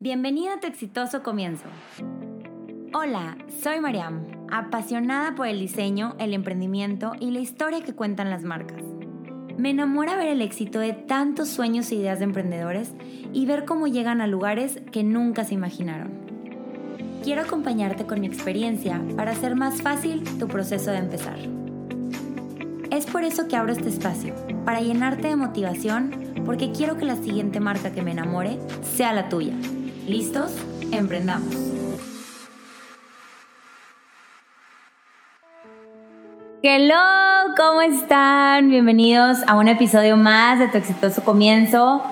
Bienvenido a tu exitoso comienzo. Hola, soy Mariam, apasionada por el diseño, el emprendimiento y la historia que cuentan las marcas. Me enamora ver el éxito de tantos sueños e ideas de emprendedores y ver cómo llegan a lugares que nunca se imaginaron. Quiero acompañarte con mi experiencia para hacer más fácil tu proceso de empezar. Es por eso que abro este espacio, para llenarte de motivación, porque quiero que la siguiente marca que me enamore sea la tuya. ¿Listos? Emprendamos. Hello, ¿cómo están? Bienvenidos a un episodio más de Tu exitoso comienzo.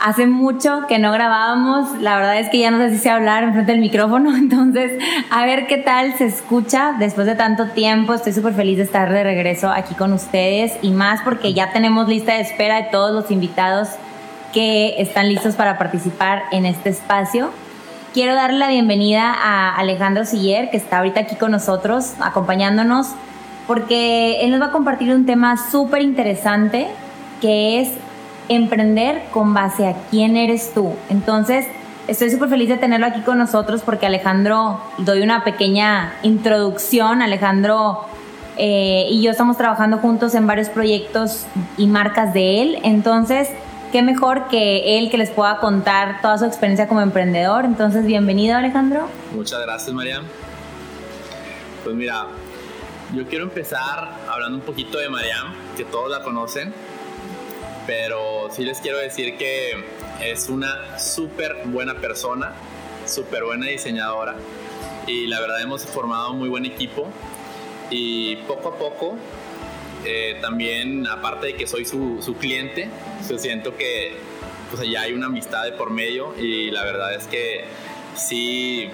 Hace mucho que no grabábamos, la verdad es que ya no sé si sé hablar enfrente del micrófono, entonces a ver qué tal se escucha después de tanto tiempo. Estoy súper feliz de estar de regreso aquí con ustedes y más porque ya tenemos lista de espera de todos los invitados que están listos para participar en este espacio. Quiero darle la bienvenida a Alejandro Siller, que está ahorita aquí con nosotros, acompañándonos, porque él nos va a compartir un tema súper interesante, que es emprender con base a quién eres tú. Entonces, estoy súper feliz de tenerlo aquí con nosotros porque Alejandro, doy una pequeña introducción. Alejandro eh, y yo estamos trabajando juntos en varios proyectos y marcas de él. Entonces, qué mejor que él que les pueda contar toda su experiencia como emprendedor. Entonces, bienvenido Alejandro. Muchas gracias, Mariam. Pues mira, yo quiero empezar hablando un poquito de Mariam, que todos la conocen, pero sí les quiero decir que es una súper buena persona, súper buena diseñadora y la verdad hemos formado un muy buen equipo y poco a poco eh, también, aparte de que soy su, su cliente, yo siento que pues ya hay una amistad de por medio y la verdad es que sí,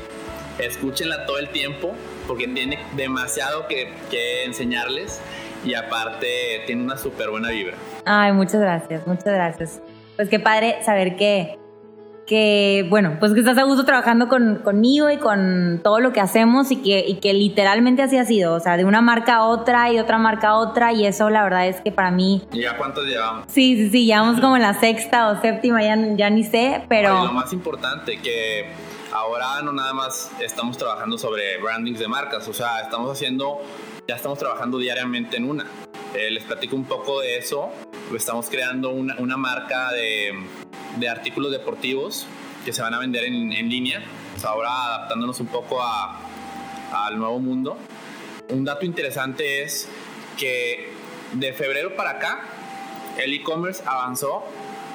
escúchenla todo el tiempo porque tiene demasiado que, que enseñarles y aparte tiene una súper buena vibra. Ay, muchas gracias, muchas gracias. Pues qué padre saber que que, bueno, pues que estás a gusto trabajando con, conmigo y con todo lo que hacemos y que, y que literalmente así ha sido, o sea, de una marca a otra y de otra marca a otra y eso la verdad es que para mí... ¿Y ya cuántos llevamos? Sí, sí, sí, llevamos como en la sexta o séptima, ya, ya ni sé, pero... lo más importante que ahora no nada más estamos trabajando sobre brandings de marcas, o sea, estamos haciendo, ya estamos trabajando diariamente en una. Eh, les platico un poco de eso. Estamos creando una, una marca de de artículos deportivos que se van a vender en, en línea, pues ahora adaptándonos un poco a, al nuevo mundo. Un dato interesante es que de febrero para acá el e-commerce avanzó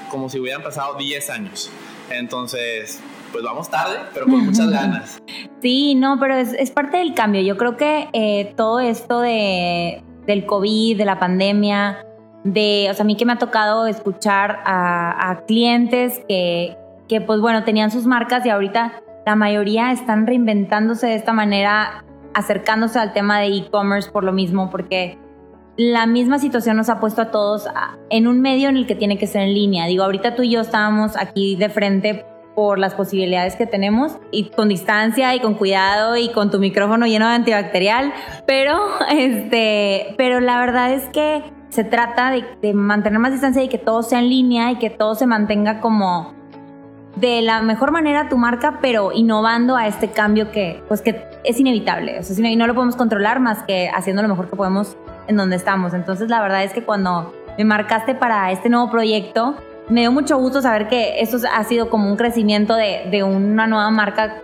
como si hubieran pasado 10 años. Entonces, pues vamos tarde, pero con muchas ganas. Sí, no, pero es, es parte del cambio. Yo creo que eh, todo esto de, del COVID, de la pandemia, de, o sea, a mí que me ha tocado escuchar a, clientes que, que, pues bueno, tenían sus marcas y ahorita la mayoría están reinventándose de esta manera, acercándose al tema de e-commerce por lo mismo, porque la misma situación nos ha puesto a todos en un medio en el que tiene que ser en línea. Digo, ahorita tú y yo estábamos aquí de frente por las posibilidades que tenemos y con distancia y con cuidado y con tu micrófono lleno de antibacterial, pero este, pero la verdad es que se trata de, mantener más distancia y que todo sea en línea y que todo se mantenga como de la mejor manera tu marca, pero innovando a este cambio que, pues que es inevitable. O sea, y no lo podemos controlar más que haciendo lo mejor que podemos en donde estamos. Entonces, la verdad es que cuando me marcaste para este nuevo proyecto, me dio mucho gusto saber que esto ha sido como un crecimiento de, una nueva marca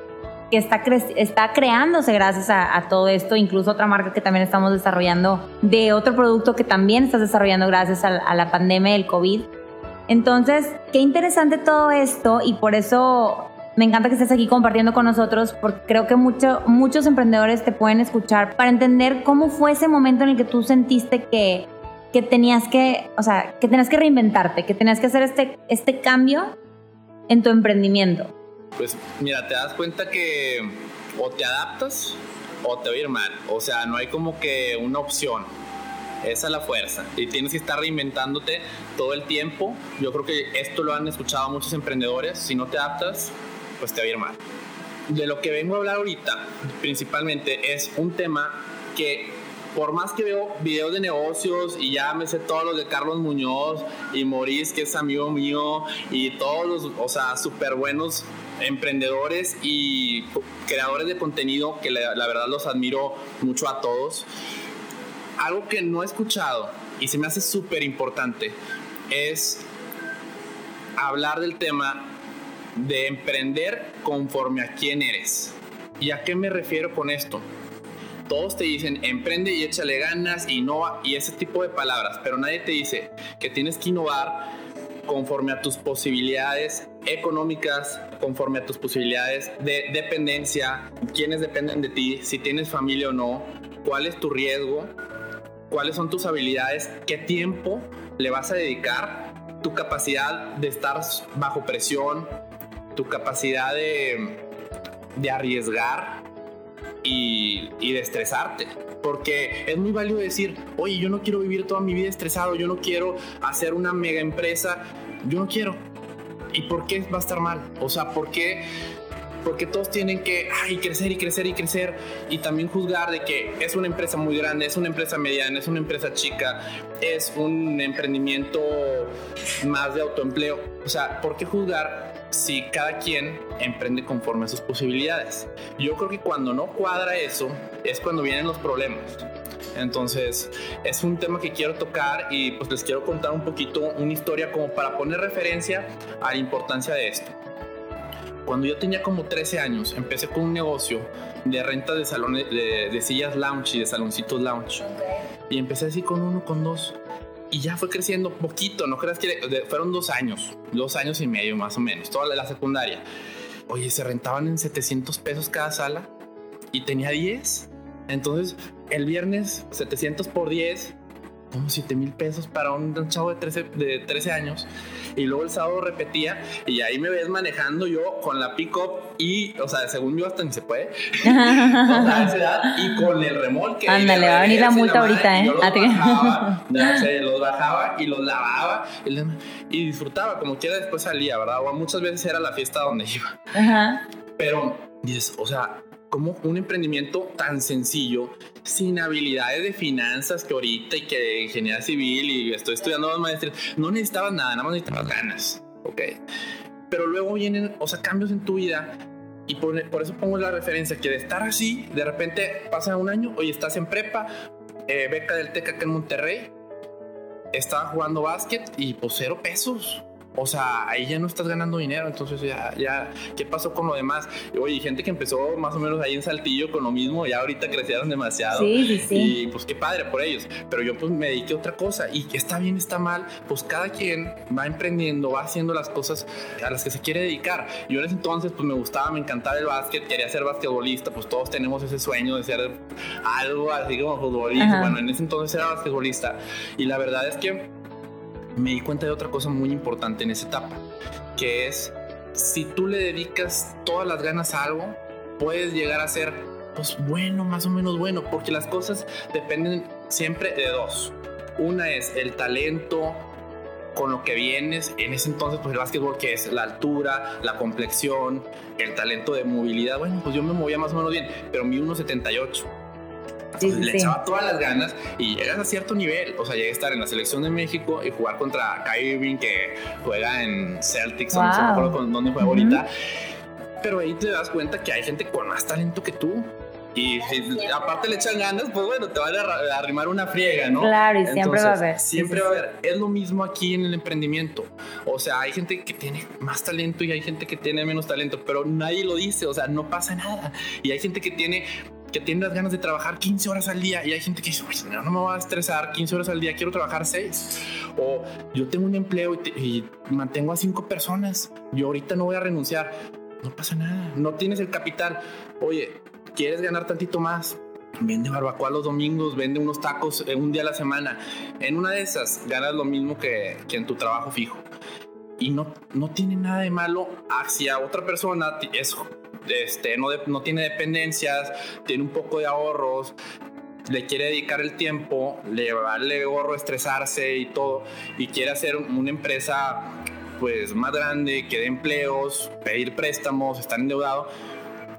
que está, está creándose gracias a, todo esto, incluso otra marca que también estamos desarrollando de otro producto que también estás desarrollando gracias a, la pandemia del COVID. Entonces, qué interesante todo esto y por eso me encanta que estés aquí compartiendo con nosotros porque creo que mucho, muchos emprendedores te pueden escuchar para entender cómo fue ese momento en el que tú sentiste que, que tenías que, o sea, que tenías que reinventarte, que tenías que hacer este, este cambio en tu emprendimiento. Pues mira, te das cuenta que o te adaptas o te va a ir mal. O sea, no hay como que una opción. Esa es la fuerza. Y tienes que estar reinventándote todo el tiempo. Yo creo que esto lo han escuchado muchos emprendedores. Si no te adaptas, pues te va a ir mal. De lo que vengo a hablar ahorita, principalmente, es un tema que por más que veo videos de negocios y ya me sé todos los de Carlos Muñoz y Maurice, que es amigo mío, y todos los, o sea, súper buenos emprendedores y creadores de contenido que la, la verdad los admiro mucho a todos. Algo que no he escuchado y se me hace súper importante es hablar del tema de emprender conforme a quién eres. ¿Y a qué me refiero con esto? Todos te dicen emprende y échale ganas, innova y ese tipo de palabras, pero nadie te dice que tienes que innovar conforme a tus posibilidades económicas, conforme a tus posibilidades de dependencia, quiénes dependen de ti, si tienes familia o no, cuál es tu riesgo, cuáles son tus habilidades, qué tiempo le vas a dedicar, tu capacidad de estar bajo presión, tu capacidad de, de arriesgar y, y, de estresarte. Porque es muy válido decir, oye, yo no quiero vivir toda mi vida estresado, yo no quiero hacer una mega empresa, yo no quiero. ¿Y por qué va a estar mal? O sea, ¿por qué porque todos tienen que ay, crecer y crecer y crecer y también juzgar de que es una empresa muy grande, es una empresa mediana, es una empresa chica, es un emprendimiento más de autoempleo. O sea, ¿por qué juzgar si cada quien emprende conforme a sus posibilidades? Yo creo que cuando no cuadra eso es cuando vienen los problemas. Entonces, es un tema que quiero tocar y pues les quiero contar un poquito una historia como para poner referencia a la importancia de esto. Cuando yo tenía como 13 años, empecé con un negocio de renta de salones, de, sillas lounge y de saloncitos lounge. Y empecé así con uno, con dos. Y ya fue creciendo poquito, no creas que fueron dos años, dos años y medio más o menos, toda la secundaria. Oye, se rentaban en 700 pesos cada sala y tenía 10. Entonces, el viernes 700 por 10 como 7 mil pesos para un chavo de 13, de 13 años. Y luego el sábado repetía y ahí me ves manejando yo con la pick-up y, o sea, según yo hasta ni se puede. y con el remolque. Ándale, va a venir la multa ahorita, ¿eh? Los bajaba, los bajaba y los lavaba y disfrutaba, como quiera después salía, ¿verdad? O muchas veces era la fiesta donde iba. Ajá. Pero, o sea, como un emprendimiento tan sencillo, sin habilidades de finanzas que ahorita y que ingeniería civil y estoy estudiando dos maestrías, no necesitabas nada, nada más necesitabas ganas, ¿ok? Pero luego vienen, o sea, cambios en tu vida y por, eso pongo la referencia que de estar así, de repente pasa un año, oye, estás en prepa, eh, beca del TEC acá en Monterrey, estaba jugando básquet y pues cero pesos o sea, ahí ya no estás ganando dinero, entonces ya, ya, ¿qué pasó con lo demás? Oye, gente que empezó más o menos ahí en Saltillo con lo mismo, ya ahorita crecieron demasiado. Sí, sí, sí. Y pues qué padre por ellos. Pero yo pues me dediqué a otra cosa y que está bien, está mal, pues cada quien va emprendiendo, va haciendo las cosas a las que se quiere dedicar. Yo en ese entonces pues me gustaba, me encantaba el básquet, quería ser basquetbolista, pues todos tenemos ese sueño de ser algo así como futbolista. Bueno, en ese entonces era basquetbolista. Y la verdad es que me di cuenta de otra cosa muy importante en esa etapa, que es si tú le dedicas todas las ganas a algo, puedes llegar a ser pues bueno, más o menos bueno, porque las cosas dependen siempre de dos. Una es el talento con lo que vienes, en ese entonces pues el básquetbol que es la altura, la complexión, el talento de movilidad, bueno, pues yo me movía más o menos bien, pero mi 1.78 le echaba todas las ganas y llegas a cierto nivel. O sea, llegué a estar en la selección de México y jugar contra Kyrie Irving, que juega en Celtics, no sé dónde juega ahorita. Pero ahí te das cuenta que hay gente con más talento que tú. Y aparte le echan ganas, pues bueno, te van a arrimar una friega, ¿no? Claro, y siempre va a haber. Siempre va a haber. Es lo mismo aquí en el emprendimiento. O sea, hay gente que tiene más talento y hay gente que tiene menos talento, pero nadie lo dice, o sea, no pasa nada. Y hay gente que tiene que tiene las ganas de trabajar 15 horas al día y hay gente que dice, no, no me voy a estresar 15 horas al día, quiero trabajar 6. O yo tengo un empleo y, mantengo a 5 personas, yo ahorita no voy a renunciar. No pasa nada, no tienes el capital. Oye, ¿quieres ganar tantito más? Vende barbacoa los domingos, vende unos tacos un día a la semana. En una de esas ganas lo mismo que, que en tu trabajo fijo. Y no, no tiene nada de malo hacia otra persona es este, no, no tiene dependencias, tiene un poco de ahorros, le quiere dedicar el tiempo, le vale gorro estresarse y todo, y quiere hacer una empresa pues más grande, que dé empleos, pedir préstamos, estar endeudado.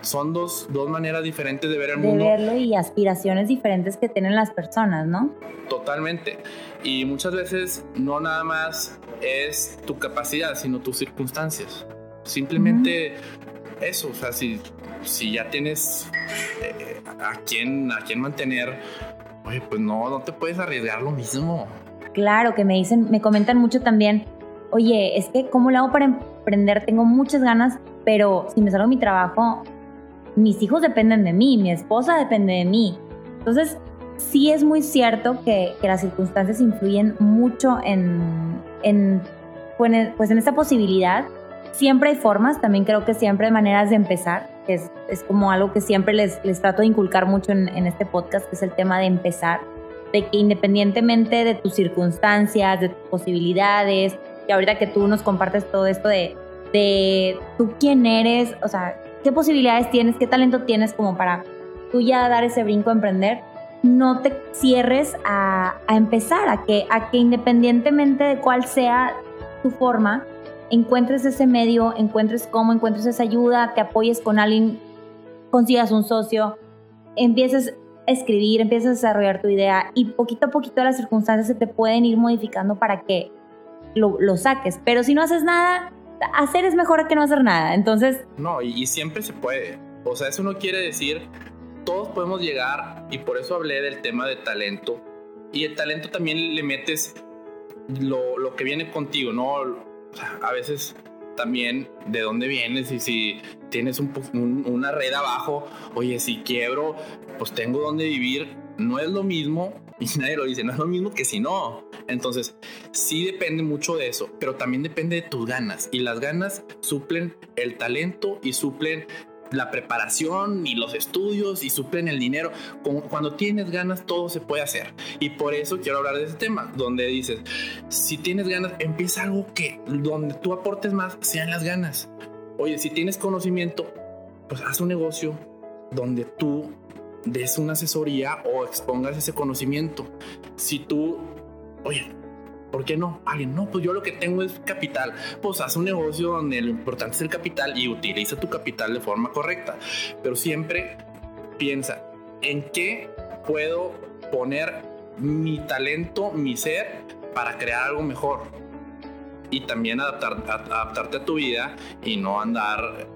Son dos, dos maneras diferentes de ver el mundo. De verlo y aspiraciones diferentes que tienen las personas, ¿no? Totalmente. Y muchas veces no nada más es tu capacidad, sino tus circunstancias. Simplemente eso, o sea, si, si ya tienes eh, a quién a quién mantener, oye, pues no, no te puedes arriesgar lo mismo. Claro, que me dicen, me comentan mucho también, oye, es que ¿cómo lo hago para emprender? Tengo muchas ganas, pero si me salgo mi trabajo, mis hijos dependen de mí, mi esposa depende de mí. Entonces, sí es muy cierto que, las circunstancias influyen mucho en, en, pues en esta posibilidad. Siempre hay formas, también creo que siempre hay maneras de empezar, es, es como algo que siempre les, les trato de inculcar mucho en, este podcast, que es el tema de empezar, de que independientemente de tus circunstancias, de tus posibilidades, y ahorita que tú nos compartes todo esto de, de tú quién eres, o sea, qué posibilidades tienes, qué talento tienes como para tú ya dar ese brinco a emprender, no te cierres a, empezar, a que, a que independientemente de cuál sea tu forma, encuentres ese medio, encuentres cómo, encuentres esa ayuda, te apoyes con alguien, consigas un socio, empieces a escribir, empieces a desarrollar tu idea y poquito a poquito las circunstancias se te pueden ir modificando para que lo, saques. Pero si no haces nada, hacer es mejor que no hacer nada. Entonces... No, y, y siempre se puede. O sea, eso no quiere decir todos podemos llegar y por eso hablé del tema de talento. Y el talento también le metes lo, lo que viene contigo, ¿no? A veces también de dónde vienes y si tienes un, una red abajo, oye, si quiebro, pues tengo dónde vivir, no es lo mismo, y nadie lo dice, no es lo mismo que si no. Entonces, sí depende mucho de eso, pero también depende de tus ganas, y las ganas suplen el talento y suplen la preparación y los estudios y suplen el dinero. Cuando tienes ganas, todo se puede hacer. Y por eso quiero hablar de ese tema, donde dices, si tienes ganas, empieza algo que donde tú aportes más sean las ganas. Oye, si tienes conocimiento, pues haz un negocio donde tú des una asesoría o expongas ese conocimiento. Si tú, oye, ¿Por qué no? Alguien, no, pues yo lo que tengo es capital. Pues haz un negocio donde lo importante es el capital y utiliza tu capital de forma correcta. Pero siempre piensa, ¿en qué puedo poner mi talento, mi ser, para crear algo mejor? Y también adaptar, adaptarte a tu vida y no andar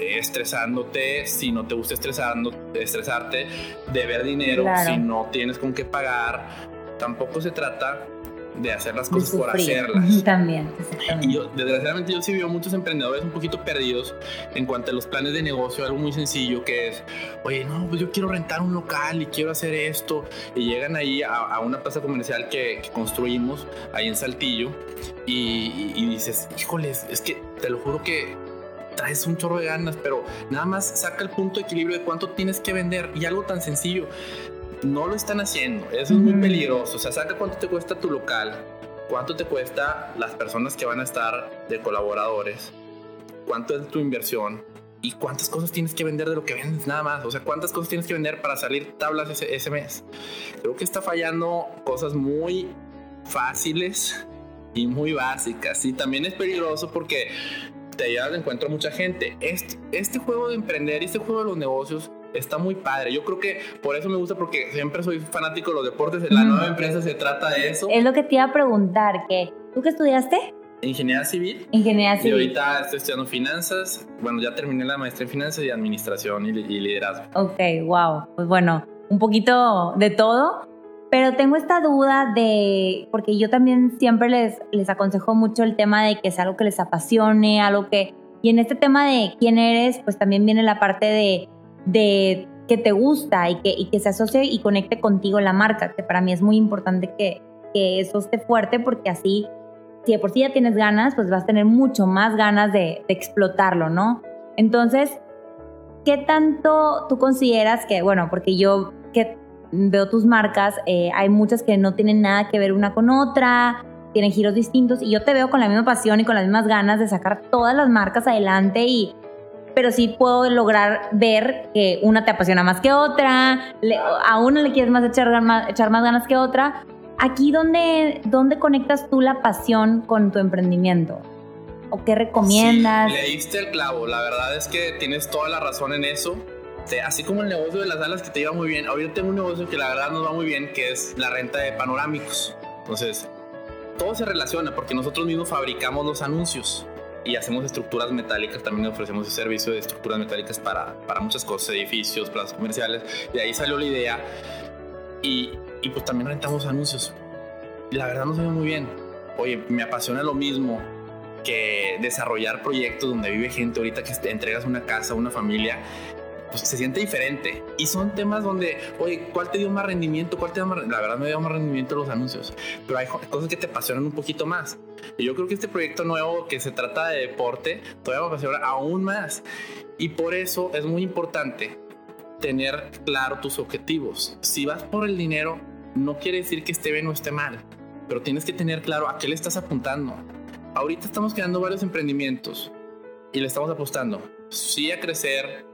estresándote si no te gusta estresando, estresarte, de ver dinero si no tienes con qué pagar. Tampoco se trata de hacer las cosas por hacerlas. También, Y yo, desgraciadamente, yo sí veo muchos emprendedores un poquito perdidos en cuanto a los planes de negocio, algo muy sencillo que es, oye, no, pues yo quiero rentar un local y quiero hacer esto. Y llegan ahí a, una plaza comercial que, construimos ahí en Saltillo y, y dices, híjoles, es que te lo juro que traes un chorro de ganas, pero nada más saca el punto de equilibrio de cuánto tienes que vender y algo tan sencillo no lo están haciendo. Eso es muy peligroso. O sea, saca cuánto te cuesta tu local, cuánto te cuesta las personas que van a estar de colaboradores, cuánto es tu inversión y cuántas cosas tienes que vender de lo que vendes nada más. O sea, cuántas cosas tienes que vender para salir tablas ese, ese mes. Creo que está fallando cosas muy fáciles y muy básicas. Y también es peligroso porque te llevas de encuentro a mucha gente. Este, este juego de emprender este juego de los negocios está muy padre. Yo creo que por eso me gusta, porque siempre soy fanático de los deportes. La nueva empresa se trata de eso. Es lo que te iba a preguntar, que ¿tú qué estudiaste? Ingeniería civil. Ingeniería civil. Y ahorita estoy estudiando finanzas. Bueno, ya terminé la maestría en finanzas y administración y, y liderazgo. Ok, wow. Pues bueno, un poquito de todo. Pero tengo esta duda de, porque yo también siempre les, les aconsejo mucho el tema de que es algo que les apasione, algo que... Y en este tema de quién eres, pues también viene la parte de de que te gusta y que, que se asocie y conecte contigo la marca, que para mí es muy importante que, que eso esté fuerte porque así, si de por sí ya tienes ganas, pues vas a tener mucho más ganas de, explotarlo, ¿no? Entonces, ¿qué tanto tú consideras que, bueno, porque yo que veo tus marcas, eh, hay muchas que no tienen nada que ver una con otra, tienen giros distintos y yo te veo con la misma pasión y con las mismas ganas de sacar todas las marcas adelante y pero sí puedo lograr ver que una te apasiona más que otra, a una le quieres más echar, más echar más ganas que otra. Aquí, ¿dónde, ¿dónde conectas tú la pasión con tu emprendimiento? ¿O qué recomiendas? Sí, leíste el clavo, la verdad es que tienes toda la razón en eso. Así como el negocio de las alas que te iba muy bien, ahorita tengo un negocio que la verdad nos va muy bien, que es la renta de panorámicos. Entonces, todo se relaciona porque nosotros mismos fabricamos los anuncios. Y hacemos estructuras metálicas, también ofrecemos el servicio de estructuras metálicas para, para muchas cosas, edificios, plazas comerciales. De ahí salió la idea y, y pues también rentamos anuncios. La verdad no se ve muy bien. Oye, me apasiona lo mismo que desarrollar proyectos donde vive gente ahorita que te entregas una casa, una familia pues se siente diferente. Y son temas donde, oye, ¿cuál te dio más rendimiento? ¿Cuál te dio más La verdad me dio más rendimiento los anuncios, pero hay cosas que te apasionan un poquito más. Yo creo que este proyecto nuevo que se trata de deporte todavía me apasiona aún más. Y por eso es muy importante tener claro tus objetivos. Si vas por el dinero, no quiere decir que esté bien o esté mal, pero tienes que tener claro a qué le estás apuntando. Ahorita estamos creando varios emprendimientos y le estamos apostando. Sí a crecer,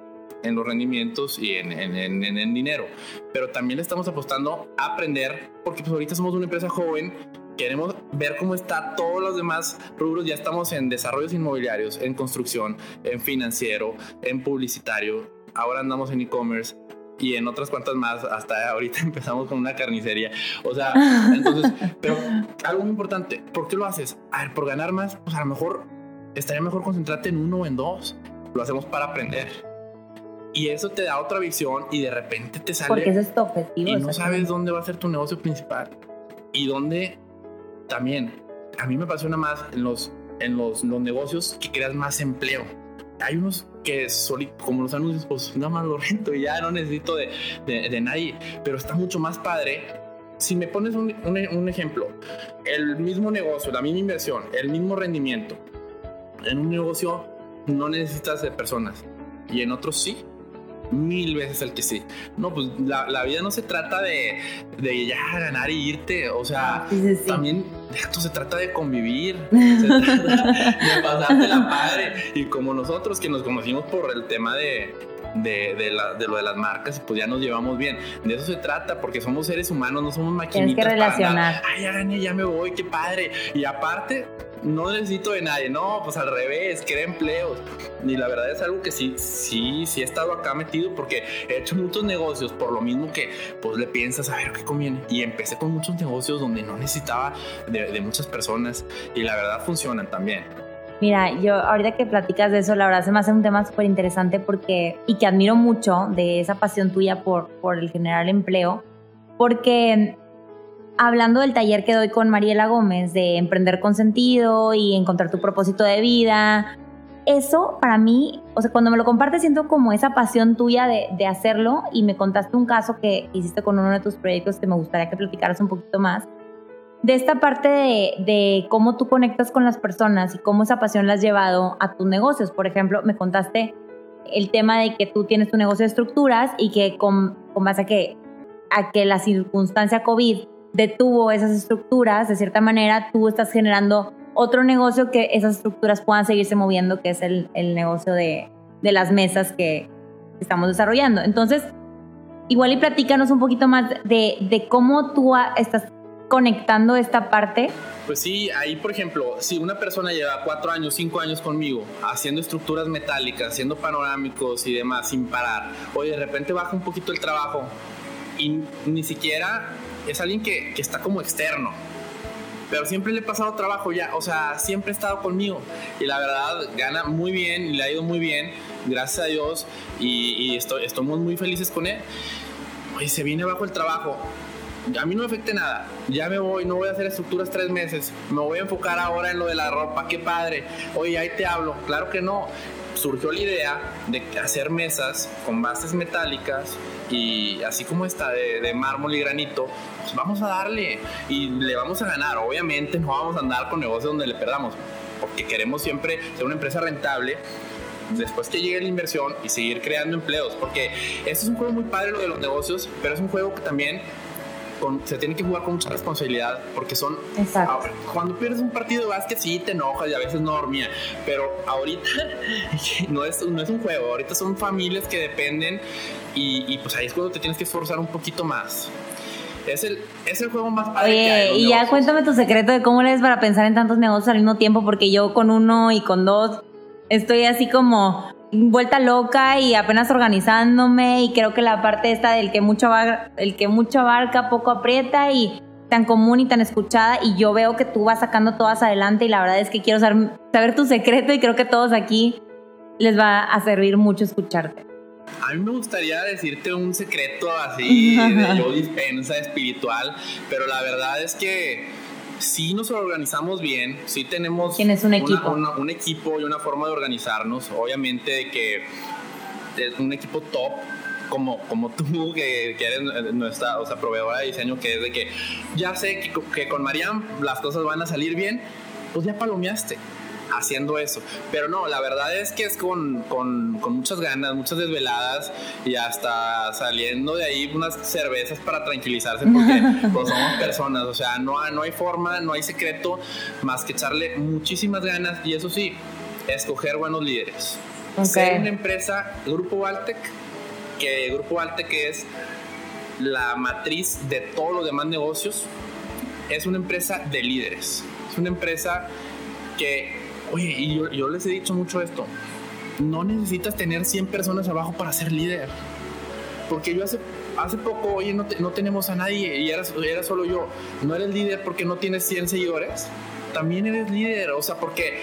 en los rendimientos y en, en, en, dinero. Pero también le estamos apostando a aprender, porque pues ahorita somos una empresa joven, queremos ver cómo está todos los demás rubros, ya estamos en desarrollos inmobiliarios, en construcción, en financiero, en publicitario, ahora andamos en e-commerce y en otras cuantas más, hasta ahorita empezamos con una carnicería. O sea, entonces, pero algo muy importante, ¿por qué lo haces? A ver, por ganar más, pues a lo mejor estaría mejor concentrarte en uno o en dos. Lo hacemos para aprender. Y eso te da otra visión y de repente te sale. Porque eso es tu objetivo. Y no sabes dónde va a ser tu negocio principal. Y dónde también, a mí me apasiona más en los, en los, los negocios que creas más empleo. Hay unos que son como los anuncios, pues nada más lo rento y ya no necesito de, de, nadie. Pero está mucho más padre. Si me pones un, un ejemplo, el mismo negocio, la misma inversión, el mismo rendimiento. En un negocio no necesitas de personas y en otros sí mil veces el que sí. No, pues la, vida no se trata de, de, ya ganar y irte. O sea, también esto se trata de convivir, se trata de pasarte la padre. Y como nosotros que nos conocimos por el tema de, de, de, la, de, lo de las marcas pues ya nos llevamos bien. De eso se trata, porque somos seres humanos, no somos maquinitas. Tienes que relacionar. Ay, ya gané, ya me voy, qué padre. Y aparte, no necesito de nadie, no, pues al revés, crea empleos. Y la verdad es algo que sí, sí, sí he estado acá metido porque he hecho muchos negocios por lo mismo que pues le piensas a ver qué conviene. Y empecé con muchos negocios donde no necesitaba de, de muchas personas y la verdad funcionan también. Mira, yo ahorita que platicas de eso, la verdad se me hace un tema súper interesante porque, y que admiro mucho de esa pasión tuya por, por el generar empleo, porque hablando del taller que doy con Mariela Gómez de emprender con sentido y encontrar tu propósito de vida, eso para mí, o sea, cuando me lo compartes siento como esa pasión tuya de, de hacerlo y me contaste un caso que hiciste con uno de tus proyectos que me gustaría que platicaras un poquito más, de esta parte de, de, cómo tú conectas con las personas y cómo esa pasión la has llevado a tus negocios. Por ejemplo, me contaste el tema de que tú tienes tu negocio de estructuras y que con, con base a que, a que la circunstancia COVID detuvo esas estructuras, de cierta manera tú estás generando otro negocio que esas estructuras puedan seguirse moviendo, que es el, el negocio de, de, las mesas que estamos desarrollando. Entonces, igual y platícanos un poquito más de, de cómo tú estás conectando esta parte? Pues sí, ahí por ejemplo, si una persona lleva cuatro años, cinco años conmigo, haciendo estructuras metálicas, haciendo panorámicos y demás sin parar, oye, de repente baja un poquito el trabajo y ni siquiera es alguien que, que está como externo, pero siempre le he pasado trabajo ya, o sea, siempre ha estado conmigo y la verdad gana muy bien y le ha ido muy bien, gracias a Dios y, y estoy, estamos muy felices con él. Oye, se viene bajo el trabajo, a mí no me afecte nada. Ya me voy, no voy a hacer estructuras tres meses. Me voy a enfocar ahora en lo de la ropa, qué padre. Oye, ahí te hablo. Claro que no. Surgió la idea de hacer mesas con bases metálicas y así como esta de, mármol y granito, pues vamos a darle y le vamos a ganar. Obviamente no vamos a andar con negocios donde le perdamos, porque queremos siempre ser una empresa rentable después que llegue la inversión y seguir creando empleos, porque esto es un juego muy padre lo de los negocios, pero es un juego que también se tiene que jugar con mucha responsabilidad porque son... Exacto. cuando pierdes un partido de básquet sí te enojas y a veces no dormía, pero ahorita no es, no es un juego, ahorita son familias que dependen y, pues ahí es cuando te tienes que esforzar un poquito más. Es el, es el juego más padre Oye, que hay, y ya cuéntame tu secreto de cómo le es para pensar en tantos negocios al mismo tiempo, porque yo con uno y con dos estoy así como vuelta loca y apenas organizándome y creo que la parte esta del que mucho abarca, el que mucho abarca poco aprieta y tan común y tan escuchada y yo veo que tú vas sacando todas adelante y la verdad es que quiero saber, saber tu secreto y creo que todos aquí les va a servir mucho escucharte. A mí me gustaría decirte un secreto así de yo dispensa espiritual, pero la verdad es que si nos organizamos bien, si tenemos ¿Tienes un equipo? un equipo y una forma de organizarnos, obviamente de que es un equipo top, como, como tú, que, que, eres nuestra o sea, proveedora de diseño, que es de que ya sé que, que con Mariam las cosas van a salir bien, pues ya palomeaste haciendo eso. Pero no, la verdad es que es con, con, con, muchas ganas, muchas desveladas y hasta saliendo de ahí unas cervezas para tranquilizarse porque pues, somos personas. O sea, no, no hay forma, no hay secreto más que echarle muchísimas ganas y eso sí, escoger buenos líderes. Ser una empresa, Grupo Valtec, que Grupo Valtec es la matriz de todos los demás negocios, es una empresa de líderes. Es una empresa que Oye, y yo, les he dicho mucho esto. No necesitas tener 100 personas abajo para ser líder. Porque yo hace, hace poco, oye, no, no tenemos a nadie y era, era solo yo. No eres líder porque no tienes 100 seguidores. También eres líder, o sea, porque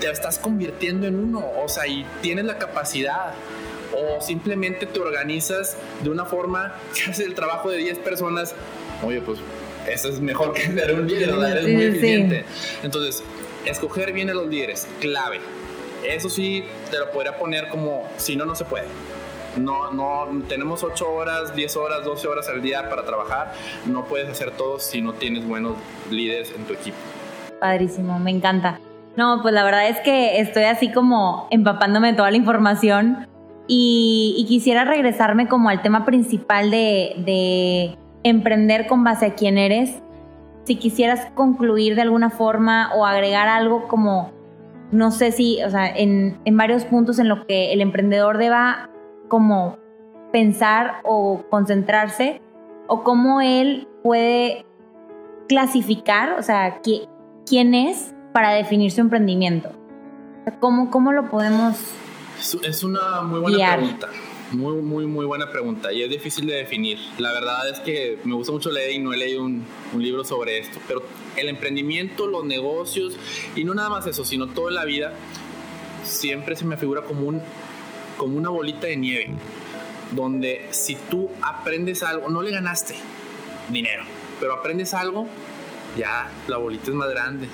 te estás convirtiendo en uno, o sea, y tienes la capacidad. O simplemente te organizas de una forma que hace el trabajo de 10 personas. Oye, pues eso es mejor que ser un líder, eres muy eficiente. Entonces, escoger bien a los líderes, clave. Eso sí, te lo podría poner como, si no, no se puede. No, no, tenemos 8 horas, 10 horas, 12 horas al día para trabajar. No puedes hacer todo si no tienes buenos líderes en tu equipo. Padrísimo, me encanta. No, pues la verdad es que estoy así como empapándome toda la información y, quisiera regresarme como al tema principal de emprender con base a quién eres si quisieras concluir de alguna forma o agregar algo como, no sé si, o sea, en, en varios puntos en lo que el emprendedor deba como pensar o concentrarse, o cómo él puede clasificar, o sea, quién es para definir su emprendimiento. ¿Cómo, cómo lo podemos... Es una muy buena pregunta. Muy, muy, muy buena pregunta y es difícil de definir. La verdad es que me gusta mucho leer y no he leído un, libro sobre esto, pero el emprendimiento, los negocios y no nada más eso, sino toda la vida, siempre se me figura como, un, como una bolita de nieve, donde si tú aprendes algo, no le ganaste dinero, pero aprendes algo, ya la bolita es más grande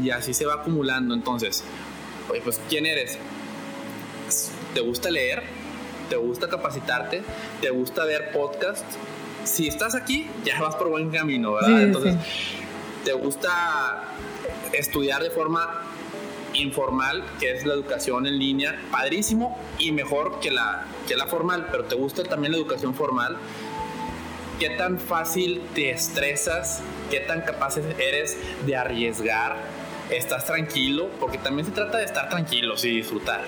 y así se va acumulando. Entonces, oye, pues, ¿quién eres? ¿Te gusta leer? Te gusta capacitarte, te gusta ver podcasts, si estás aquí, ya vas por buen camino, ¿verdad? Entonces, te gusta estudiar de forma informal, que es la educación en línea, padrísimo y mejor que la, que la formal, pero te gusta también la educación formal. ¿Qué tan fácil te estresas? ¿Qué tan capaz eres de arriesgar? ¿Estás tranquilo? Porque también se trata de estar tranquilos y disfrutar.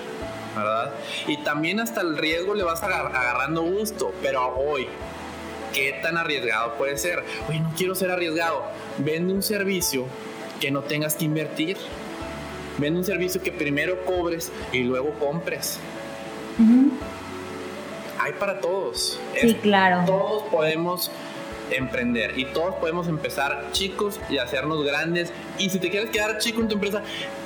¿Verdad? Y también hasta el riesgo le vas agarrando gusto, pero hoy, ¿qué tan arriesgado puede ser? Oye, no quiero ser arriesgado. Vende un servicio que no tengas que invertir. Vende un servicio que primero cobres y luego compres. Hay para todos. Sí, claro. Todos podemos emprender y todos podemos empezar chicos y hacernos grandes. Y si te quieres quedar chico en tu empresa,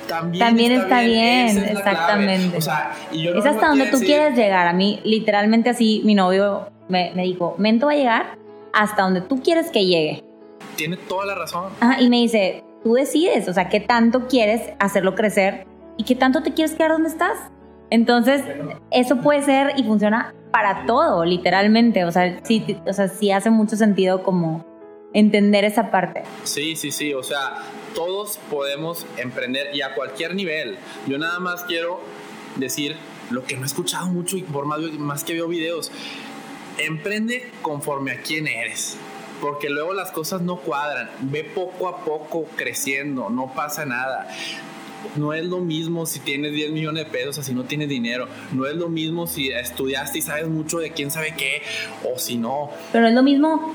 también, está, bien, exactamente. O sea, es hasta donde tú quieres llegar. A mí, literalmente así, mi novio me, me, dijo, Mento va a llegar hasta donde tú quieres que llegue. Tiene toda la razón. y me dice, tú decides, o sea, qué tanto quieres hacerlo crecer y qué tanto te quieres quedar donde estás. Entonces, eso puede ser y funciona para todo, literalmente. O sea, sí, o sea, sí hace mucho sentido como entender esa parte. Sí, sí, sí. O sea, todos podemos emprender y a cualquier nivel. Yo nada más quiero decir lo que no he escuchado mucho y por más, más que veo videos. Emprende conforme a quién eres. Porque luego las cosas no cuadran. Ve poco a poco creciendo. No pasa nada no es lo mismo si tienes 10 millones de pesos o si no tienes dinero. No es lo mismo si estudiaste y sabes mucho de quién sabe qué o si no. Pero es lo mismo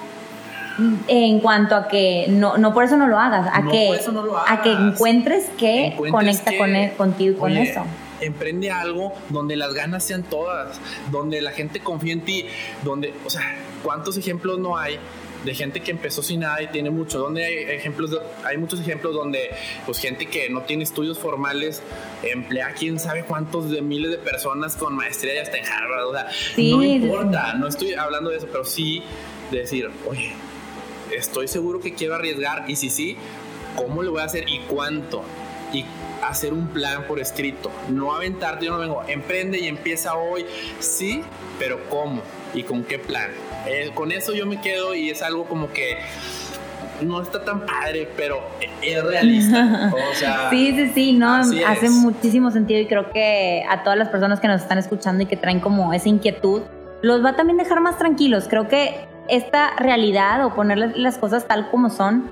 en cuanto a que no, no por eso no lo hagas, a, que, a que encuentres que conecta con él, contigo y con eso. Emprende algo donde las ganas sean todas, donde la gente confía en ti, donde, o sea, ¿cuántos ejemplos no hay de gente que empezó sin nada y tiene mucho. Donde hay ejemplos, hay muchos ejemplos donde pues gente que no tiene estudios formales emplea quién sabe cuántos de miles de personas con maestría ya está en Harvard. O sea, no importa, no estoy hablando de eso, pero sí decir, oye, estoy seguro que quiero arriesgar y si sí, ¿cómo lo voy a hacer y cuánto? Y hacer un plan por escrito, no aventarte, yo no vengo, emprende y empieza hoy, sí, pero ¿cómo? ¿Y con qué plan? Eh, con eso yo me quedo y es algo como que no está tan padre, pero es realista. O sea, sí, sí, sí, no, hace muchísimo sentido y creo que a todas las personas que nos están escuchando y que traen como esa inquietud, los va a también dejar más tranquilos. Creo que esta realidad o ponerles las cosas tal como son,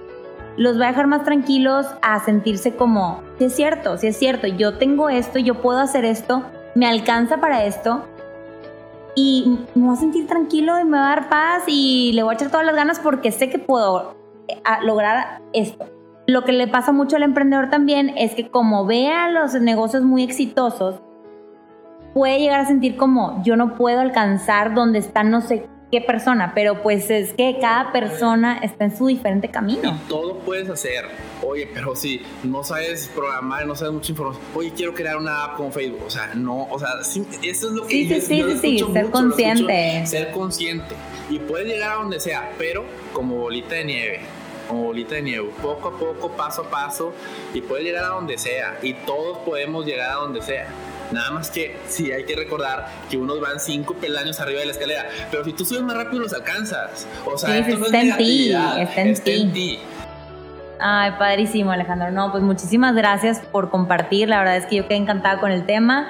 los va a dejar más tranquilos a sentirse como, si es cierto, si es cierto, yo tengo esto, yo puedo hacer esto, me alcanza para esto y me voy a sentir tranquilo y me va a dar paz y le voy a echar todas las ganas porque sé que puedo eh, lograr esto. Lo que le pasa mucho al emprendedor también es que como ve a los negocios muy exitosos, puede llegar a sentir como yo no puedo alcanzar donde está no sé qué persona, pero pues es que cada persona está en su diferente camino. Y todo puedes hacer. Oye, pero si no sabes programar, no sabes mucha información, oye, quiero crear una app con Facebook. O sea, no, o sea, eso es lo que sí, sí, sí, sí, sí, ser consciente. ser consciente. Y puedes llegar a donde sea, pero como bolita de nieve como bolita de nieve, poco a poco, paso a paso, y puedes llegar a donde sea, y todos podemos llegar a donde sea. Nada más que sí hay que recordar que unos van cinco peldaños arriba de la escalera, pero si tú subes más rápido los alcanzas. O sea, esto no está, en ti, está en ti. Ay, padrísimo, Alejandro. No, pues muchísimas gracias por compartir. La verdad es que yo quedé encantada con el tema.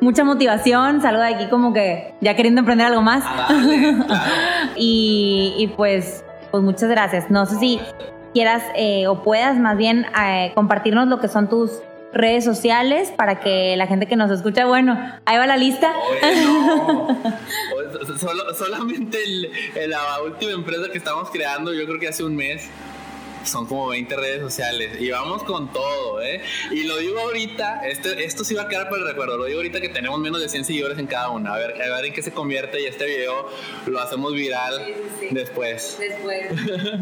Mucha motivación, salgo de aquí como que ya queriendo emprender algo más. Ah, y, pues, pues muchas gracias. No sé si quieras eh, o puedas más bien eh, compartirnos lo que son tus redes sociales para que la gente que nos escucha, bueno, ahí va la lista. solamente la última empresa que estamos creando, yo creo que hace un mes, son como 20 redes sociales y vamos con todo, ¿eh? Y lo digo ahorita, este, esto sí va a quedar para el recuerdo, lo digo ahorita que tenemos menos de 100 seguidores en cada una, a ver, a ver en qué se convierte y este video lo hacemos viral después. Después.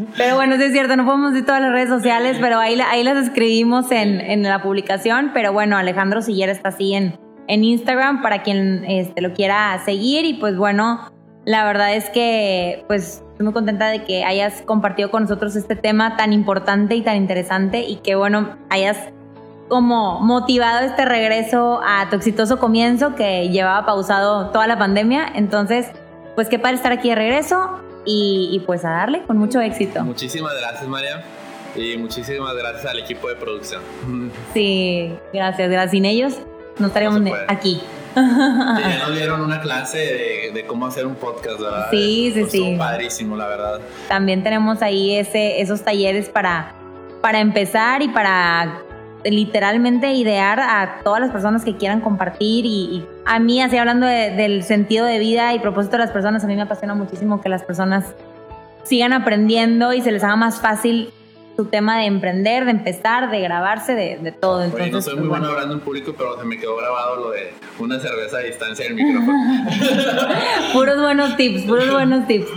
pero bueno, sí es cierto, no podemos decir todas las redes sociales, pero ahí, ahí las escribimos en, en la publicación, pero bueno, Alejandro Sillera está así en, en Instagram para quien este, lo quiera seguir y pues bueno, la verdad es que pues estoy muy contenta de que hayas compartido con nosotros este tema tan importante y tan interesante y que bueno, hayas como motivado este regreso a tu exitoso comienzo que llevaba pausado toda la pandemia. Entonces, pues qué padre estar aquí de regreso y, pues a darle con mucho éxito. Muchísimas gracias, María. Y muchísimas gracias al equipo de producción. Sí, gracias. Gracias. Sin ellos no estaríamos aquí ya nos dieron una clase de, cómo hacer un podcast, ¿verdad? Sí, sí, sí. Padrísimo, la verdad. También tenemos ahí ese, esos talleres para, para empezar y para literalmente idear a todas las personas que quieran compartir y, a mí, así hablando del sentido de vida y propósito de las personas, a mí me apasiona muchísimo que las personas sigan aprendiendo y se les haga más fácil su tema de emprender, de empezar, de grabarse, de, de todo. Entonces, no soy muy pues, bueno hablando en público, pero se me quedó grabado lo de una cerveza a distancia del micrófono. puros buenos tips, puros buenos tips.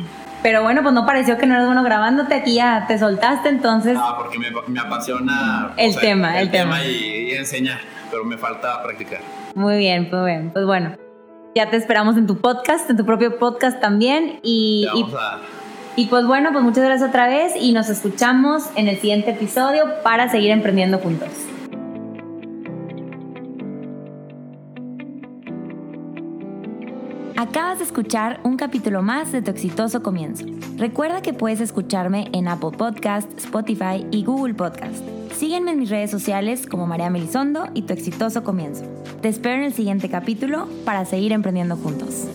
Pero bueno, pues no pareció que no eras bueno grabándote, aquí ya te soltaste, entonces... Ah, porque me, me apasiona... El tema, el, tema. y, enseñar, pero me falta practicar. Muy bien, pues bien, pues bueno. Ya te esperamos en tu podcast, en tu propio podcast también. Y, vamos a y pues bueno, pues muchas gracias otra vez y nos escuchamos en el siguiente episodio para seguir emprendiendo juntos. Acabas de escuchar un capítulo más de tu exitoso comienzo. Recuerda que puedes escucharme en Apple Podcast, Spotify y Google Podcast. Sígueme en mis redes sociales como María Melisondo y tu exitoso comienzo. Te espero en el siguiente capítulo para seguir emprendiendo juntos.